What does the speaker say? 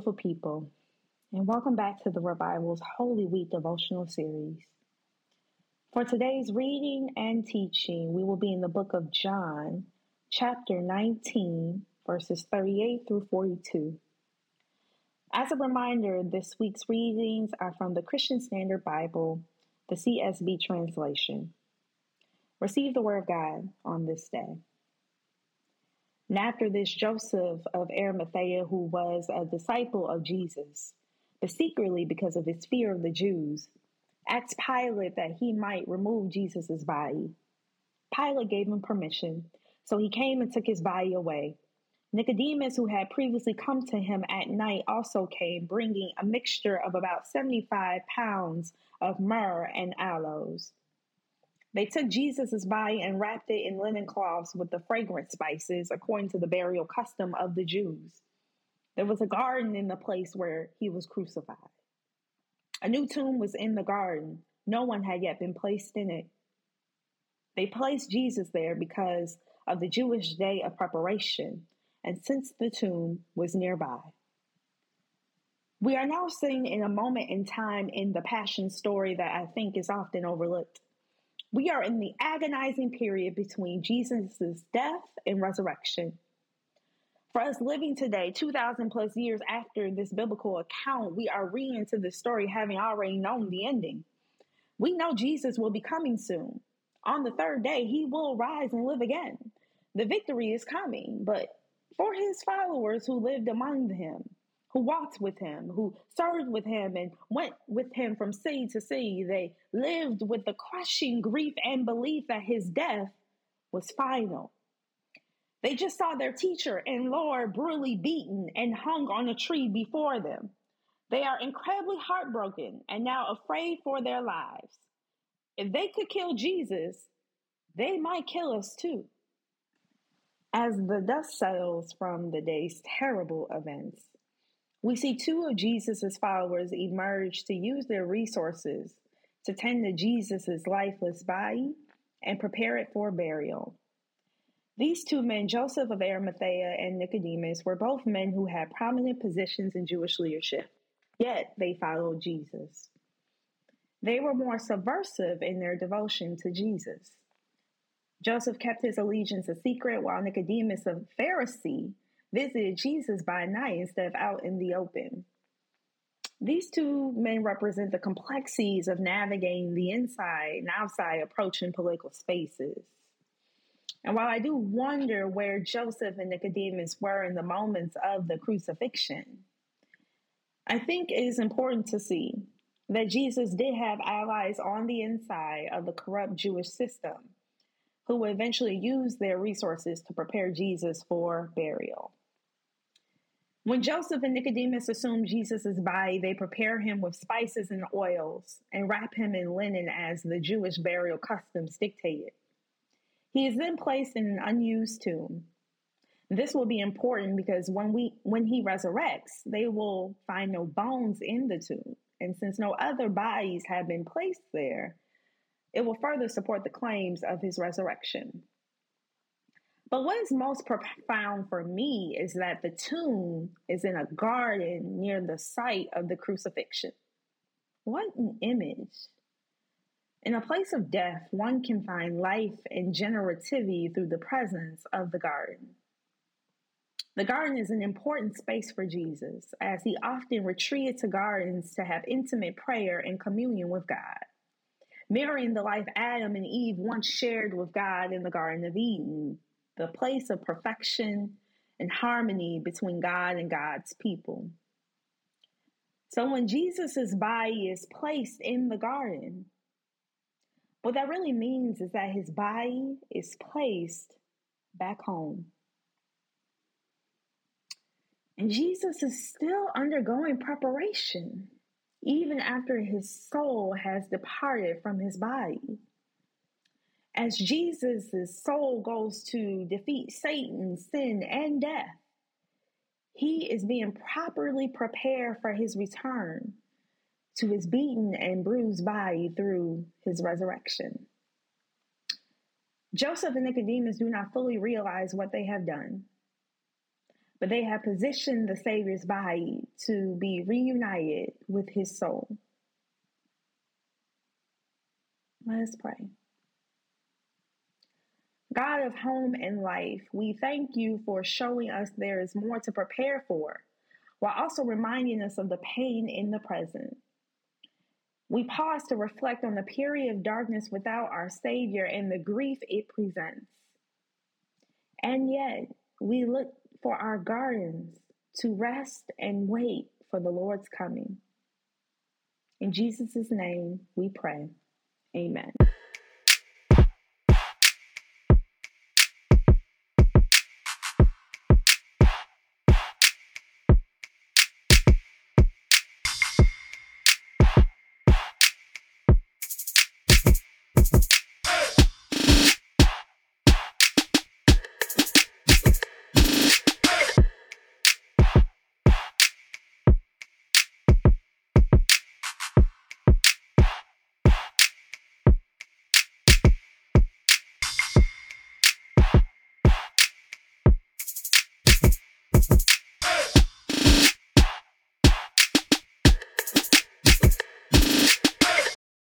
Beautiful people, and welcome back to the Revival's Holy Week devotional series. For today's reading and teaching, we will be in the book of John, chapter 19, verses 38 through 42. As a reminder, this week's readings are from the Christian Standard Bible, the CSB translation. Receive the Word of God on this day. And after this, Joseph of Arimathea, who was a disciple of Jesus, but secretly because of his fear of the Jews, asked Pilate that he might remove Jesus' body. Pilate gave him permission, so he came and took his body away. Nicodemus, who had previously come to him at night, also came, bringing a mixture of about 75 pounds of myrrh and aloes. They took Jesus' body and wrapped it in linen cloths with the fragrant spices, according to the burial custom of the Jews. There was a garden in the place where he was crucified. A new tomb was in the garden. No one had yet been placed in it. They placed Jesus there because of the Jewish day of preparation, and since the tomb was nearby. We are now sitting in a moment in time in the Passion story that I think is often overlooked. We are in the agonizing period between Jesus' death and resurrection. For us living today, 2,000 plus years after this biblical account, we are reading into the story having already known the ending. We know Jesus will be coming soon. On the third day, he will rise and live again. The victory is coming, but for his followers who lived among him, who walked with him, who served with him, and went with him from sea to sea. They lived with the crushing grief and belief that his death was final. They just saw their teacher and Lord brutally beaten and hung on a tree before them. They are incredibly heartbroken and now afraid for their lives. If they could kill Jesus, they might kill us too. As the dust settles from the day's terrible events, we see two of Jesus' followers emerge to use their resources to tend to Jesus' lifeless body and prepare it for burial. These two men, Joseph of Arimathea and Nicodemus, were both men who had prominent positions in Jewish leadership, yet they followed Jesus. They were more subversive in their devotion to Jesus. Joseph kept his allegiance a secret, while Nicodemus, a Pharisee, visited Jesus by night instead of out in the open. These two men represent the complexities of navigating the inside and outside approach in political spaces. And while I do wonder where Joseph and Nicodemus were in the moments of the crucifixion, I think it is important to see that Jesus did have allies on the inside of the corrupt Jewish system who would eventually use their resources to prepare Jesus for burial. When Joseph and Nicodemus assume Jesus' body, they prepare him with spices and oils and wrap him in linen as the Jewish burial customs dictated. He is then placed in an unused tomb. This will be important because when we when he resurrects, they will find no bones in the tomb. And since no other bodies have been placed there, it will further support the claims of his resurrection. But what is most profound for me is that the tomb is in a garden near the site of the crucifixion. What an image. In a place of death, one can find life and generativity through the presence of the garden. The garden is an important space for Jesus, as he often retreated to gardens to have intimate prayer and communion with God. Mirroring the life Adam and Eve once shared with God in the Garden of Eden, the place of perfection and harmony between God and God's people. So when Jesus' body is placed in the garden, what that really means is that his body is placed back home. And Jesus is still undergoing preparation, even after his soul has departed from his body as Jesus' soul goes to defeat Satan, sin, and death, he is being properly prepared for his return to his beaten and bruised body through his resurrection. Joseph and Nicodemus do not fully realize what they have done. but they have positioned the Savior's body to be reunited with his soul. Let us pray. God of home and life, we thank you for showing us there is more to prepare for, while also reminding us of the pain in the present. We pause to reflect on the period of darkness without our Savior and the grief it presents. And yet, we look for our gardens to rest and wait for the Lord's coming. In Jesus' name we pray. Amen.